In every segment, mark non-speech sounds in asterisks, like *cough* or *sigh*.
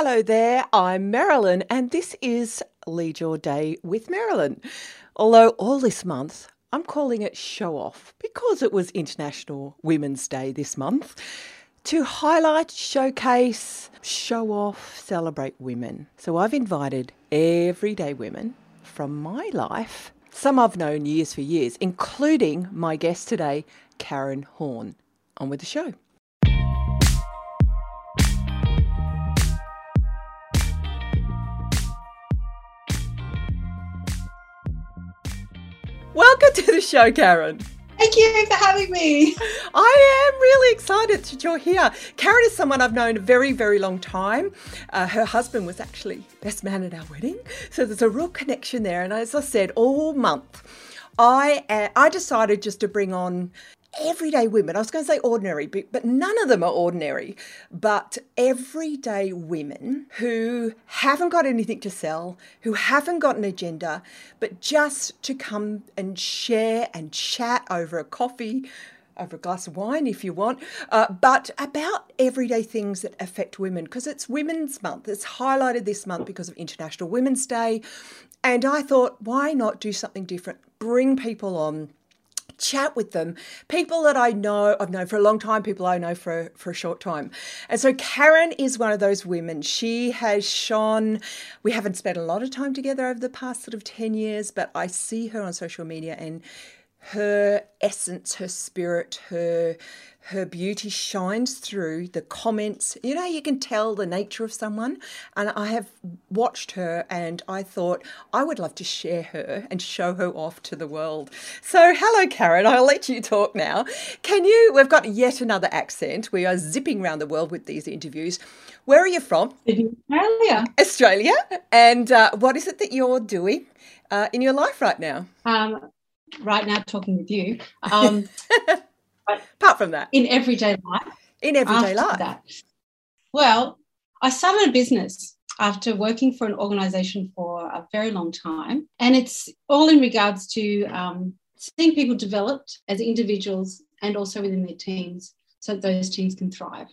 Hello there, I'm Marilyn, and this is Lead Your Day with Marilyn. Although all this month, I'm calling it Show Off because it was International Women's Day this month to highlight, showcase, show off, celebrate women. So I've invited everyday women from my life, some I've known years for years, including my guest today, Karen Horn. On with the show. Welcome to the show, Karen. Thank you for having me. I am really excited that you're here. Karen is someone I've known a very, very long time. Uh, her husband was actually best man at our wedding, so there's a real connection there. And as I said, all month, I uh, I decided just to bring on everyday women. I was going to say ordinary, but none of them are ordinary. But everyday women who haven't got anything to sell, who haven't got an agenda, but just to come and share and chat over a coffee. Over a glass of wine, if you want, uh, but about everyday things that affect women because it's Women's Month. It's highlighted this month because of International Women's Day. And I thought, why not do something different? Bring people on chat with them. People that I know, I've known for a long time, people I know for, for a short time. And so Karen is one of those women. She has shone, we haven't spent a lot of time together over the past sort of 10 years, but I see her on social media and her essence, her spirit, her her beauty shines through the comments. You know, you can tell the nature of someone. And I have watched her and I thought I would love to share her and show her off to the world. So, hello, Karen. I'll let you talk now. Can you? We've got yet another accent. We are zipping around the world with these interviews. Where are you from? Australia. Australia. And uh, what is it that you're doing uh, in your life right now? Um, right now talking with you. *laughs* Um, Apart from that, in everyday life. In everyday life. That, well, I started a business after working for an organization for a very long time. And it's all in regards to um, seeing people developed as individuals and also within their teams so that those teams can thrive.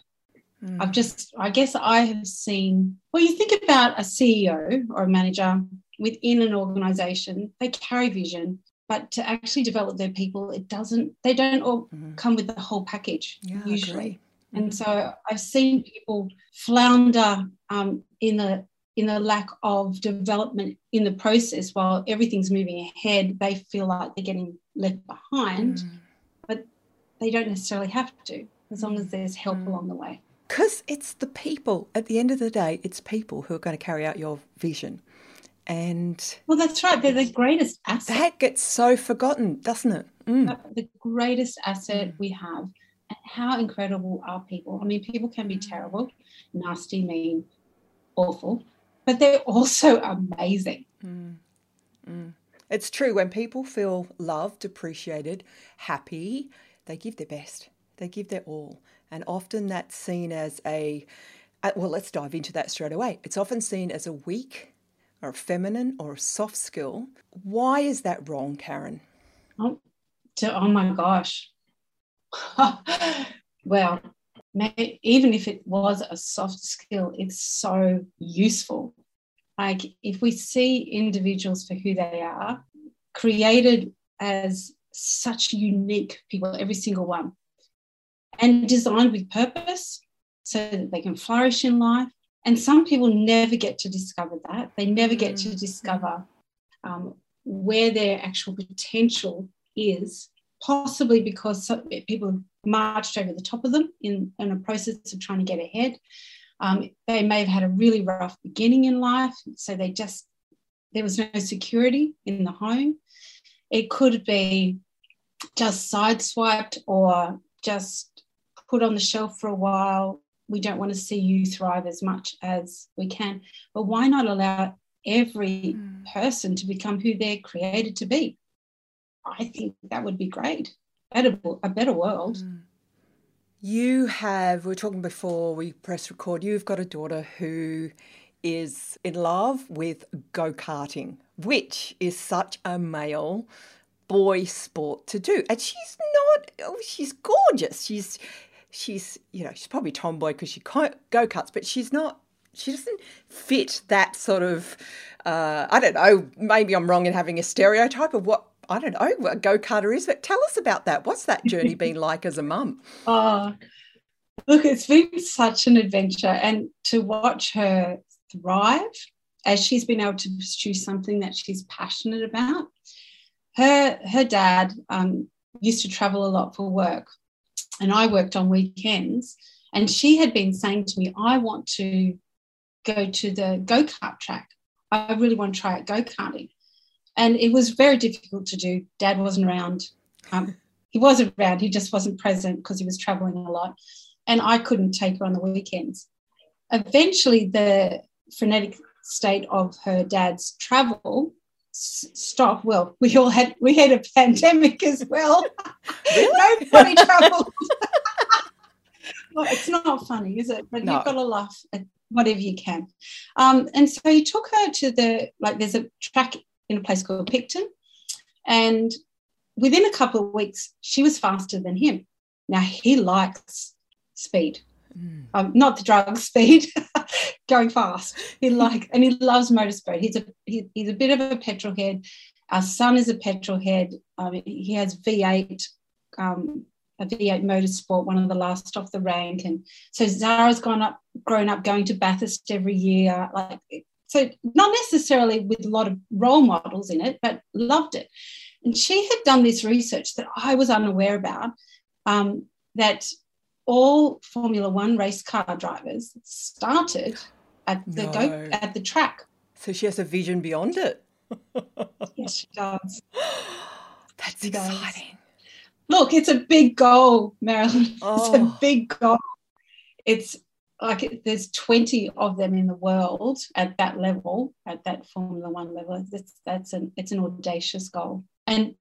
Mm. I've just, I guess I have seen, well, you think about a CEO or a manager within an organization, they carry vision, but to actually develop their people it doesn't they don't all mm-hmm. come with the whole package yeah, usually and mm-hmm. so i've seen people flounder um, in the in the lack of development in the process while everything's moving ahead they feel like they're getting left behind mm. but they don't necessarily have to as long as there's help mm. along the way because it's the people at the end of the day it's people who are going to carry out your vision and well, that's right. They're the greatest asset. That gets so forgotten, doesn't it? Mm. The greatest asset we have. And how incredible are people? I mean, people can be terrible, nasty, mean, awful, but they're *laughs* also amazing. Mm. Mm. It's true. When people feel loved, appreciated, happy, they give their best. They give their all. And often that's seen as a, well, let's dive into that straight away. It's often seen as a weak a feminine or a soft skill. Why is that wrong, Karen? Oh, to, oh my gosh. *laughs* well, even if it was a soft skill, it's so useful. Like if we see individuals for who they are, created as such unique people, every single one, and designed with purpose so that they can flourish in life, and some people never get to discover that. They never get to mm. discover um, where their actual potential is, possibly because people marched over the top of them in, in a process of trying to get ahead. Um, they may have had a really rough beginning in life, so they just, there was no security in the home. It could be just sideswiped or just put on the shelf for a while we don't want to see you thrive as much as we can. But why not allow every mm. person to become who they're created to be? I think that would be great. Better, a better world. Mm. You have, we were talking before we press record, you've got a daughter who is in love with go karting, which is such a male boy sport to do. And she's not, oh, she's gorgeous. She's she's you know she's probably tomboy because she can't go cuts, but she's not she doesn't fit that sort of. Uh, I don't know. Maybe I'm wrong in having a stereotype of what I don't know what a go karter is. But tell us about that. What's that journey *laughs* been like as a mum? Oh, look, it's been such an adventure, and to watch her thrive as she's been able to pursue something that she's passionate about. Her her dad um, used to travel a lot for work, and I worked on weekends. And she had been saying to me, "I want to go to the go kart track. I really want to try out go karting." And it was very difficult to do. Dad wasn't around. Um, he was around. He just wasn't present because he was traveling a lot, and I couldn't take her on the weekends. Eventually, the frenetic state of her dad's travel stop. Well, we all had we had a pandemic as well. *laughs* Really? Nobody travelled. well, it's not funny, is it? But No. you've got to laugh at whatever you can. Um, and so he took her to the like. There's a track in a place called Picton, and within a couple of weeks, she was faster than him. Now he likes speed Mm. um, not the drug speed, *laughs* going fast. He like and he loves motorsport. He's a he, he's a bit of a petrol head. Our son is a petrol head. Um, he has V8, um, a V8 motorsport, one of the last off the rank. And so Zara's gone up, grown up going to Bathurst every year. Like so, not necessarily with a lot of role models in it, but loved it. And she had done this research that I was unaware about. Um, that all Formula One race car drivers started at the No. go at the track. So she has a vision beyond it. *laughs* Yes, she does. *gasps* That's She does. exciting. Look, it's a big goal, Marilyn. *laughs* It's Oh. a big goal. It's like there's 20 of them in the world at that level, at that Formula One level. That's that's an it's an audacious goal and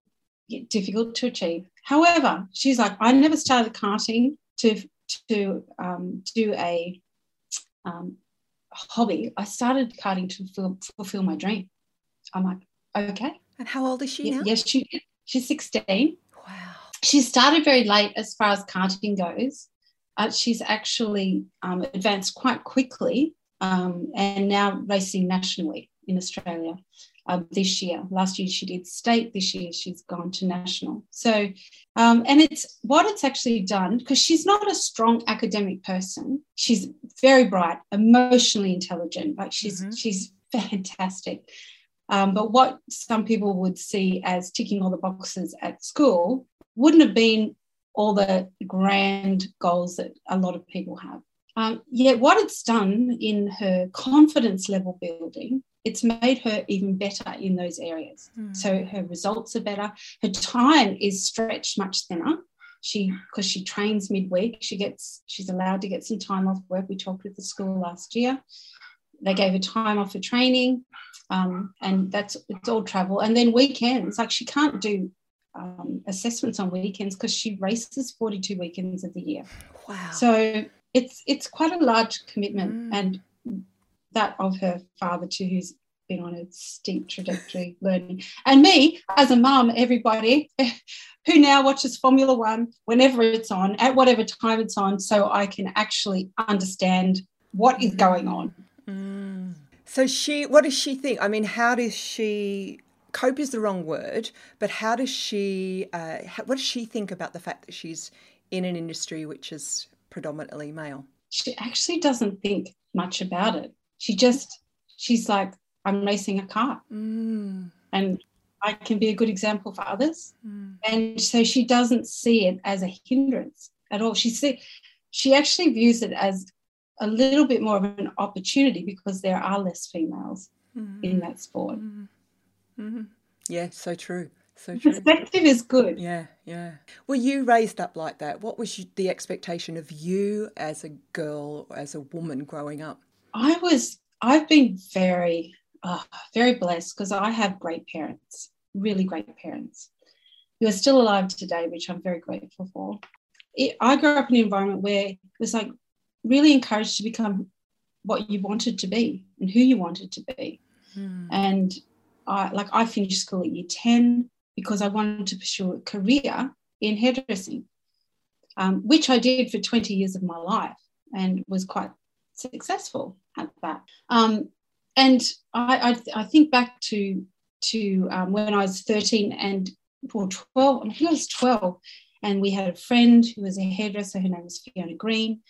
difficult to achieve. However, she's like, I never started karting to to um, do a um, hobby. I started karting to fulfill, fulfill my dream. I'm like, okay, And how old is she now? yes, she. She's 16 Wow. she started very late as far as karting goes. Uh, she's actually um, advanced quite quickly um, and now racing nationally in Australia um, this year. Last year she did state, this year she's gone to national. So, um, and it's what it's actually done because she's not a strong academic person. She's very bright, emotionally intelligent. Like she's Mhm. she's *laughs* fantastic. Um, but what some people would see as ticking all the boxes at school wouldn't have been all the grand goals that a lot of people have. Um, yet, what it's done in her confidence level building, it's made her even better in those areas. Mm. So her results are better. Her time is stretched much thinner. She because she trains midweek, she gets she's allowed to get some time off work. We talked with the school last year. They gave her time off for training, um, and that's it's all travel. And then weekends, like she can't do um, assessments on weekends because she races 42 weekends of the year. Wow. So it's it's quite a large commitment, Mm. and that of her father too, who's been on a steep trajectory *laughs* learning, and me as a mum, everybody *laughs* who now watches Formula One whenever it's on, at whatever time it's on, so I can actually understand what is going on. Mm. So she, what does she think? I mean, how does she cope? Is the wrong word, but how does she? Uh, how, what does she think about the fact that she's in an industry which is predominantly male? She actually doesn't think much about it. She just she's like, I'm racing a car, Mm. and I can be a good example for others. Mm. and so she doesn't see it as a hindrance at all she see, she actually views it as a little bit more of an opportunity because there are less females Mm. in that sport Mm. Mhm. Yeah, so true. So true. perspective is good Yeah, yeah. Were you raised up like that? What was the expectation of you as a girl, as a woman growing up? I was i've been very uh, very blessed because i have great parents really great parents who are still alive today which i'm very grateful for it, i grew up in an environment where it was like really encouraged to become what you wanted to be and who you wanted to be Mm. and I like I finished school at year 10 because I wanted to pursue a career in hairdressing, um, which I did for 20 years of my life and was quite successful at that. Um, and I, I, I, think back to to um, when I was 13 and or 12, I think I was 12, and we had a friend who was a hairdresser. Her name was Fiona Green,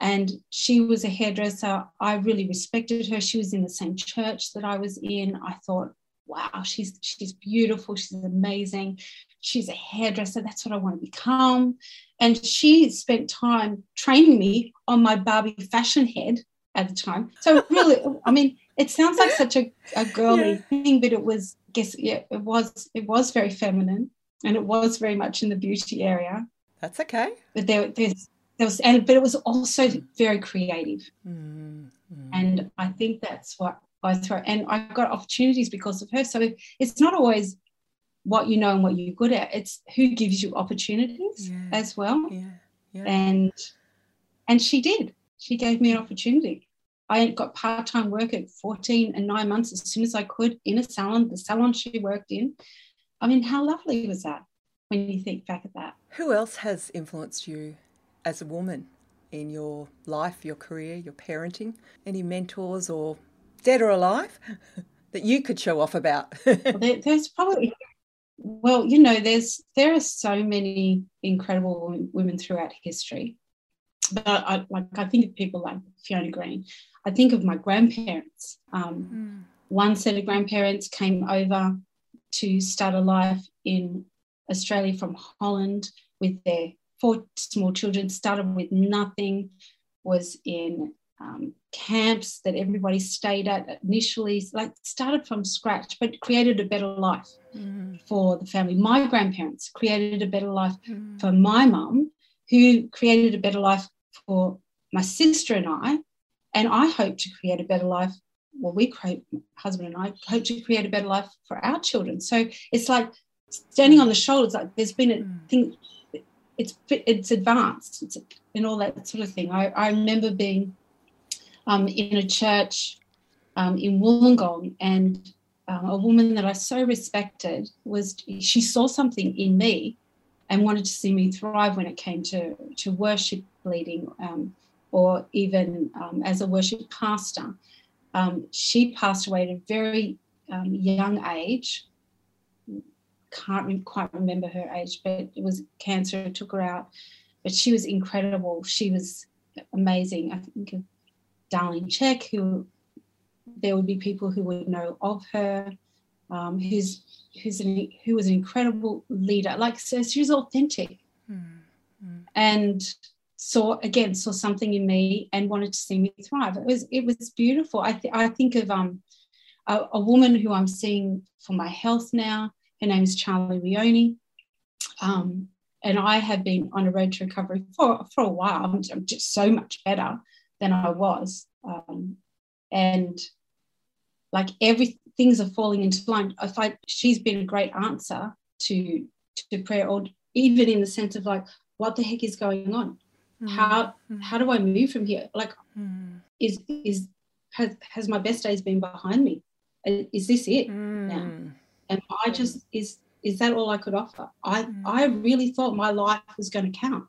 and she was a hairdresser. I really respected her. She was in the same church that I was in. I thought, wow, she's she's beautiful. She's amazing. She's a hairdresser. That's what I want to become. And she spent time training me on my Barbie fashion head at the time. So really, *laughs* I mean, it sounds like such a, a girly yeah. thing, but it was, I guess, yeah, it was, it was very feminine, and it was very much in the beauty area. That's okay. But there, there's, there was, and but it was also very creative, mm-hmm. and I think that's what I throw. And I got opportunities because of her. So it's not always what you know and what you're good at. It's who gives you opportunities yeah. as well. Yeah. yeah. And and she did. She gave me an opportunity. I got part time work at 14 and nine months as soon as I could in a salon, the salon she worked in. I mean, how lovely was that when you think back at that? Who else has influenced you as a woman in your life, your career, your parenting? Any mentors or dead or alive *laughs* that you could show off about? *laughs* well, there, there's probably, well, you know, there's there are so many incredible women throughout history but I, like I think of people like Fiona Green. I think of my grandparents. Um, mm. One set of grandparents came over to start a life in Australia from Holland with their four small children, started with nothing, was in um, camps that everybody stayed at initially, like started from scratch, but created a better life mm. for the family. My grandparents created a better life mm. for my mum, who created a better life for my sister and I, and I hope to create a better life. Well, we create, husband and I hope to create a better life for our children. So it's like standing on the shoulders. Like there's been a mm. thing. It's it's advanced. It's and all that sort of thing. I, I remember being um, in a church um, in Wollongong, and um, a woman that I so respected was she saw something in me and wanted to see me thrive when it came to to worship leading um, or even um, as a worship pastor. Um, she passed away at a very young age. Can't quite remember her age, but it was cancer. Took her out. But she was incredible. She was amazing. I think Darlene Zschech, who there would be people who would know of her, um, who's who's an, who was an incredible leader. Like so she was authentic, mm-hmm. and saw again saw something in me and wanted to see me thrive. It was it was beautiful. I th- I think of um a, a, woman who I'm seeing for my health now. Her name is Charlie Leone. Um, and I have been on a road to recovery for, for a while. I'm, I'm just so much better than I was. Um, and like every things are falling into line. I find she's been a great answer to to prayer, or even in the sense of like, what the heck is going on? Mm. How mm. how do I move from here? Like, mm. is is has has my best days been behind me? Is this it now? Mm. And I just is is that all I could offer? I mm. I really thought my life was going to count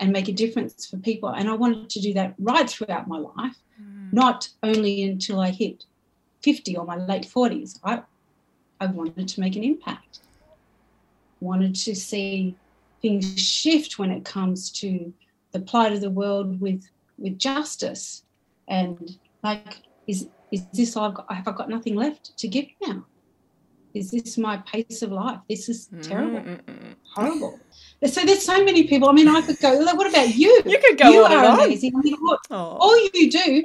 and make a difference for people, and I wanted to do that right throughout my life, mm. not only until I hit 50 or my late 40s. I I wanted to make an impact. Wanted to see things shift when it comes to the plight of the world with with justice and like is is this I've got, have I got nothing left to give now? Is this my pace of life? This is terrible, Mm-mm. horrible. So there's so many people. I mean, I could go. Like, what about you? You could go. You are amazing. I mean, what, all you do,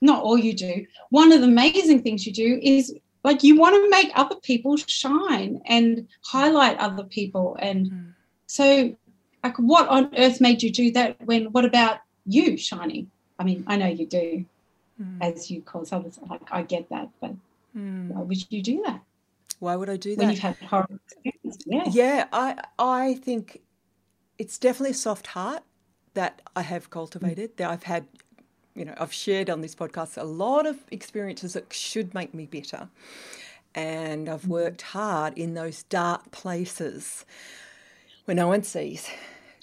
not all you do. One of the amazing things you do is like you want to make other people shine and highlight other people, and mm. so like what on earth made you do that when what about you shining i mean i know you do mm. as you cause others like i get that but mm. why would you do that why would i do that when you've had horrible experience yeah yeah i i think it's definitely a soft heart that i have cultivated that i've had you know i've shared on this podcast a lot of experiences that should make me better and i've hmm. worked hard in those dark places where no one sees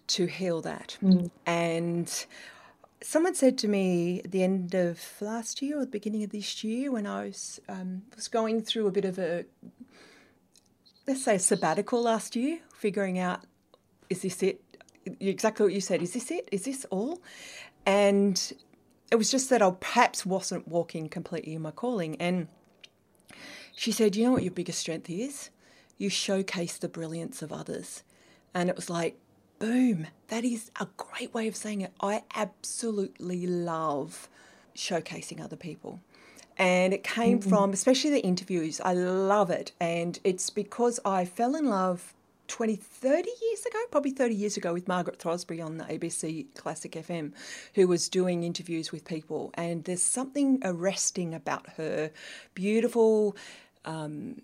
to heal that. Mm. And someone said to me at the end of last year or the beginning of this year when I was um, was going through a bit of a let's say a sabbatical last year, figuring out is this it? Exactly what you said. Is this it? Is this all? And it was just that I perhaps wasn't walking completely in my calling. And she said, You know what your biggest strength is? You showcase the brilliance of others. And it was like, boom, that is a great way of saying it. I absolutely love showcasing other people. And it came mm-hmm. from, especially the interviews, I love it. And it's because I fell in love 20, 30 years ago, probably 30 years ago, with Margaret Throsby on the ABC Classic FM, who was doing interviews with people. And there's something arresting about her beautiful um,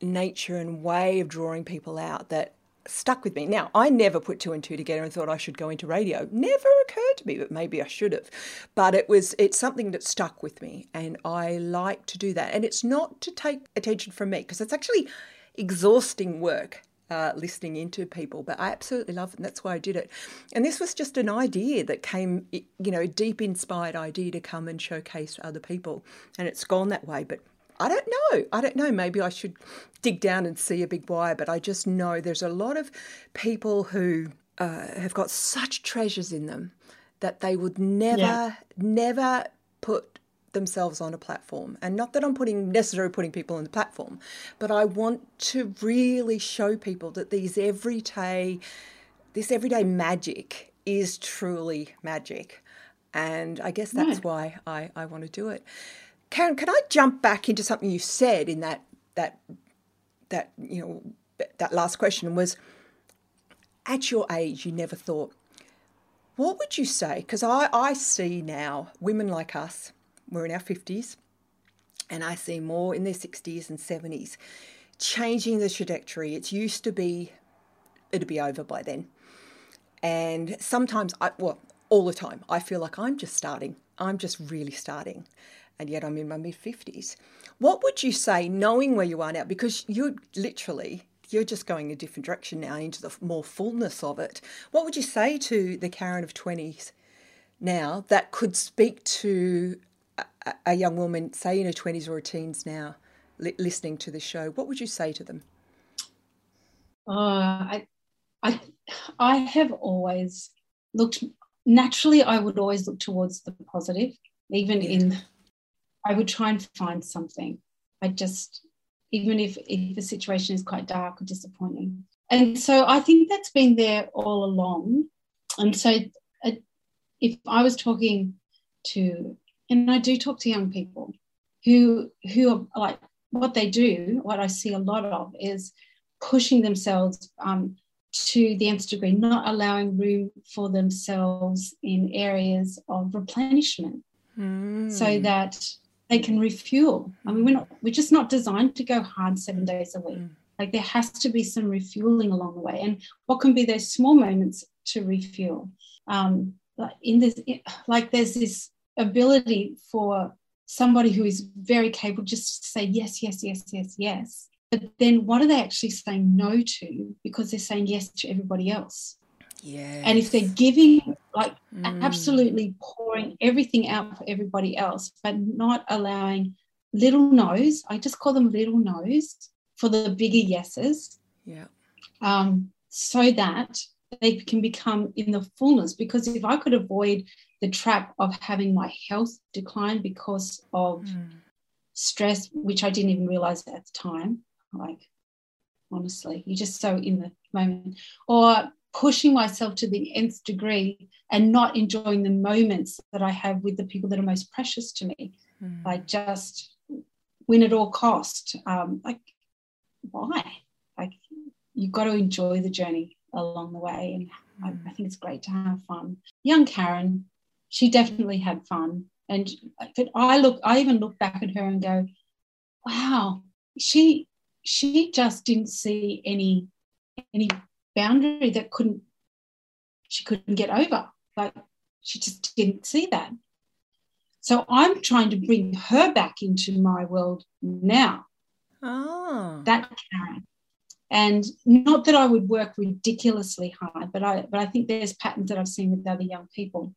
nature and way of drawing people out that stuck with me. Now, I never put two and two together and thought I should go into radio. Never occurred to me, but maybe I should have. But it was it's something that stuck with me and I like to do that. And it's not to take attention from me because it's actually exhausting work uh, listening into people, but I absolutely love it, and that's why I did it. And this was just an idea that came, you know, deep inspired idea to come and showcase other people, and it's gone that way. But I don't know. I don't know. Maybe I should dig down and see a big why, but I just know there's a lot of people who uh, have got such treasures in them that they would never, yeah. never put themselves on a platform. And not that I'm putting necessarily putting people on the platform, but I want to really show people that these everyday this everyday magic is truly magic. And I guess that's why I, I want to do it. Karen, can I jump back into something you said in that that that you know that last question was at your age you never thought what would you say because I, I see now women like us we're in our 50s, and I see more in their 60s and 70s changing the trajectory. It used to be, it'd be over by then. And sometimes, I, well, all the time, I feel like I'm just starting. I'm just really starting. And yet I'm in my mid 50s. What would you say, knowing where you are now? Because you're literally, you're just going a different direction now into the more fullness of it. What would you say to the Karen of 20s now that could speak to a young woman, say in her 20s or teens now, li- listening to the show, what would you say to them? Uh, I, I, I have always looked, naturally, I would always look towards the positive, even yeah. in, I would try and find something. I just, even if, if the situation is quite dark or disappointing. And so I think that's been there all along. And so uh, if I was talking to and I do talk to young people who who are like what they do. What I see a lot of is pushing themselves um, to the nth degree, not allowing room for themselves in areas of replenishment, mm. so that they can refuel. I mean, we're not we're just not designed to go hard seven days a week. Mm. Like there has to be some refueling along the way, and what can be those small moments to refuel. Um, like in this, like there's this ability for somebody who is very capable just to say yes, yes, yes, yes, yes. But then what are they actually saying no to because they're saying yes to everybody else? Yeah. And if they're giving, like mm. absolutely pouring everything out for everybody else, but not allowing little no's, I just call them little no's for the bigger yeses. Yeah. Um, so that they can become in the fullness. Because if I could avoid the trap of having my health decline because of mm. stress, which I didn't even realize at the time. Like, honestly, you're just so in the moment. Or pushing myself to the nth degree and not enjoying the moments that I have with the people that are most precious to me. Mm. Like, just win at all cost. Um, like, why? Like, you've got to enjoy the journey along the way. And I, I, think it's great to have fun. Young Karen she definitely had fun. And but I look, I even look back at her and go, wow, she she just didn't see any any boundary that couldn't she couldn't get over. Like she just didn't see that. So I'm trying to bring her back into my world now. Oh. That Karen. And not that I would work ridiculously hard, but I but I think there's patterns that I've seen with other young people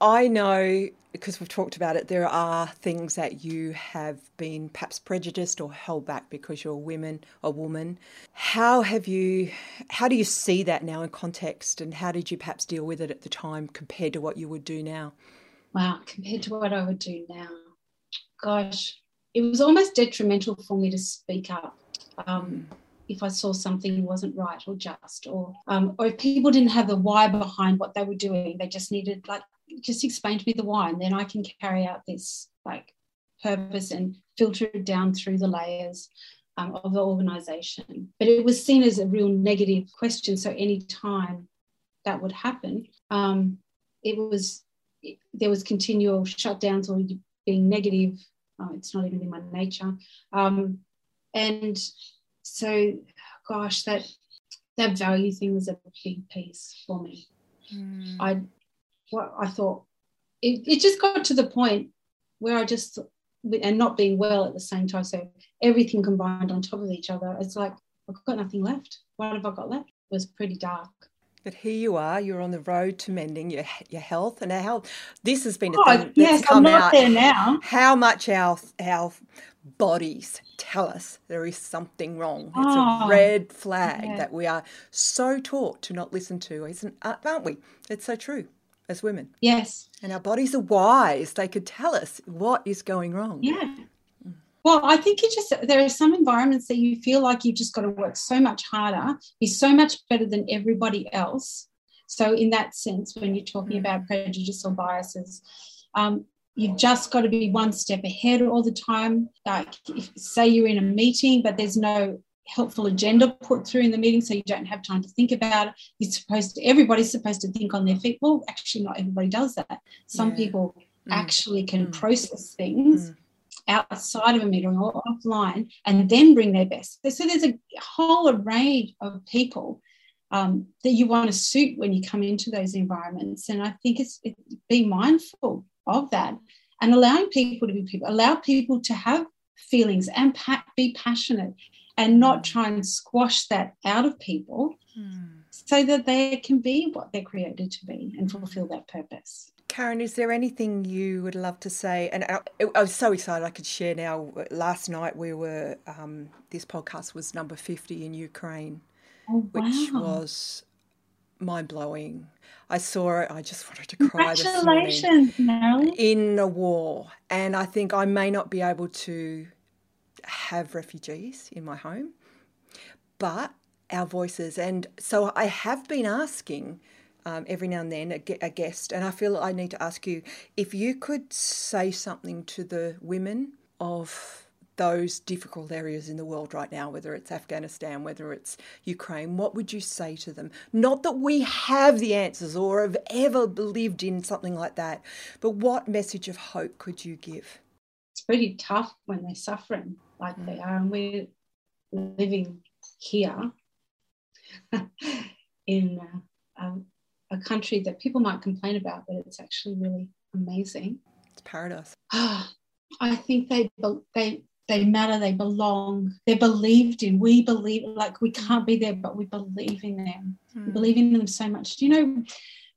I know because we've talked about it, there are things that you have been perhaps prejudiced or held back because you're a woman, a woman. How have you? How do you see that now in context, and how did you perhaps deal with it at the time compared to what you would do now? Wow, compared to what I would do now, gosh, it was almost detrimental for me to speak up. Um, if I saw something wasn't right or just, or um, or if people didn't have the why behind what they were doing, they just needed like just explain to me the why, and then I can carry out this like purpose and filter it down through the layers um, of the organisation. But it was seen as a real negative question. So any time that would happen, um, it was it, there was continual shutdowns or being negative. Oh, it's not even in my nature. Um, and so, gosh, that that value thing was a big piece for me. Mm. I what I thought it, it just got to the point where I just and not being well at the same time. So everything combined on top of each other. It's like I've got nothing left. What have I got left? It was pretty dark. But here you are, you're on the road to mending your your health and our health. This has been a oh, thing that's yes, come I'm not out. there now. How much our our bodies tell us there is something wrong. It's Oh, a red flag yeah. that we are so taught to not listen to, isn't aren't we? It's so true as women. Yes. And our bodies are wise. They could tell us what is going wrong. Yeah. Well, I think it just there are some environments that you feel like you've just got to work so much harder, be so much better than everybody else. So, in that sense, when you're talking about prejudice or biases, um, you've just got to be one step ahead all the time. Like, if, say you're in a meeting, but there's no helpful agenda put through in the meeting, so you don't have time to think about it. You're supposed to, everybody's supposed to think on their feet. Well, actually, not everybody does that. Some Yeah. people Mm. actually can Mm. process things Mm. outside of a meeting or offline and then bring their best. So there's a whole array of people um, that you want to suit when you come into those environments. And I think it's, it's being mindful of that and allowing people to be people, allow people to have feelings and pa- be passionate and not try and squash that out of people Hmm. so that they can be what they're created to be and fulfill that purpose. Karen, is there anything you would love to say? And I, I was so excited I could share now. Last night we were, um, this podcast was number 50 in Ukraine, Oh, which was mind blowing. I saw it, I just wanted to cry. Congratulations, Marilyn. In a war. And I think I may not be able to have refugees in my home, but our voices. And so I have been asking um, every now and then a, a guest, and I feel I need to ask you if you could say something to the women of those difficult areas in the world right now, whether it's Afghanistan, whether it's Ukraine, what would you say to them? Not that we have the answers or have ever believed in something like that, but what message of hope could you give? It's pretty tough when they're suffering like they are, and we're living here *laughs* in uh, um, a country that people might complain about, but it's actually really amazing. It's paradise. *sighs* I think they they they matter. They belong. They're believed in. We believe like we can't be there, but we believe in them. We believe in them so much. Do you know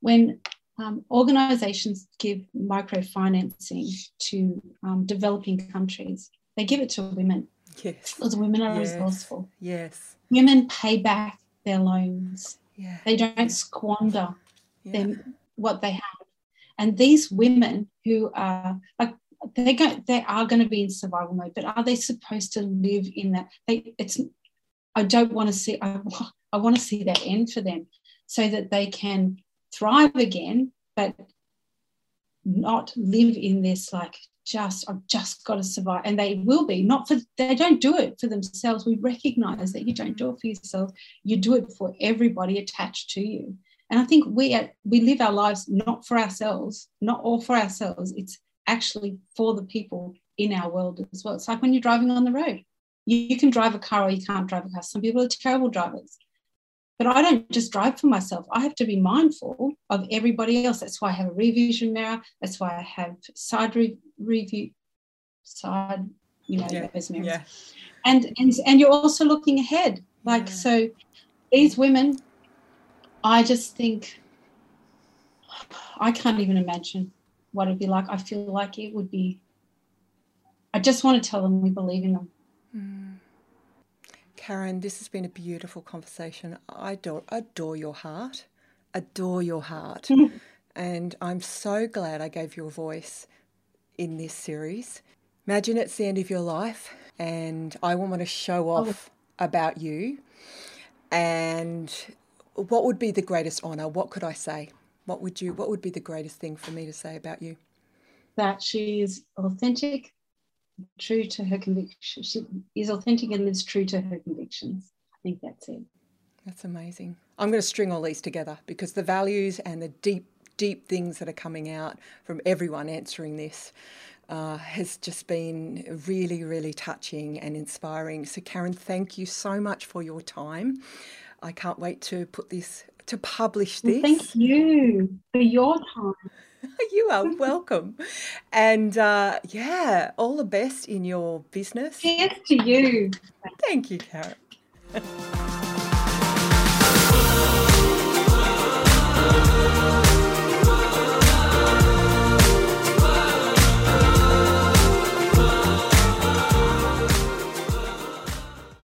when um, organizations give microfinancing to um, developing countries, they give it to women Yes. because women are Yes. resourceful. Yes. Women pay back their loans. Yeah. They don't squander yeah. them what they have. And these women who are like they go they are going to be in survival mode, but are they supposed to live in that? They it's I don't want to see I, *laughs* I want to see that end for them so that they can thrive again, but not live in this like just I've just got to survive. And they will be not for they don't do it for themselves. We recognize that you don't do it for yourself. You do it for everybody attached to you. And I think we we live our lives not for ourselves, not all for ourselves. It's actually for the people in our world as well. It's like when you're driving on the road. You, you can drive a car or you can't drive a car. Some people are terrible drivers. But I don't just drive for myself. I have to be mindful of everybody else. That's why I have a rear vision mirror. That's why I have side re- review, side, you know, Yeah. those mirrors Yeah. and and and you're also looking ahead like Yeah. so these women i just think I can't even imagine what it'd be like. I feel like it would be. I just want to tell them we believe in them. Mm. Karen, this has been a beautiful conversation. I adore, adore your heart, adore your heart. *laughs* and I'm so glad I gave you a voice in this series. Imagine it's the end of your life, and I want to show oh. off oh. about you. And what would be the greatest honour? What could I say? What would you? What would be the greatest thing for me to say about you? That she is authentic, true to her conviction. She is authentic and lives true to her convictions. I think that's it. That's amazing. I'm going to string all these together because the values and the deep, deep things that are coming out from everyone answering this uh, has just been really, really touching and inspiring. So, Karen, thank you so much for your time. I can't wait to put this to publish this. Thank you for your time. *laughs* you are welcome. And uh, yeah, all the best in your business. Yes to you. Thank you, Karen. *laughs*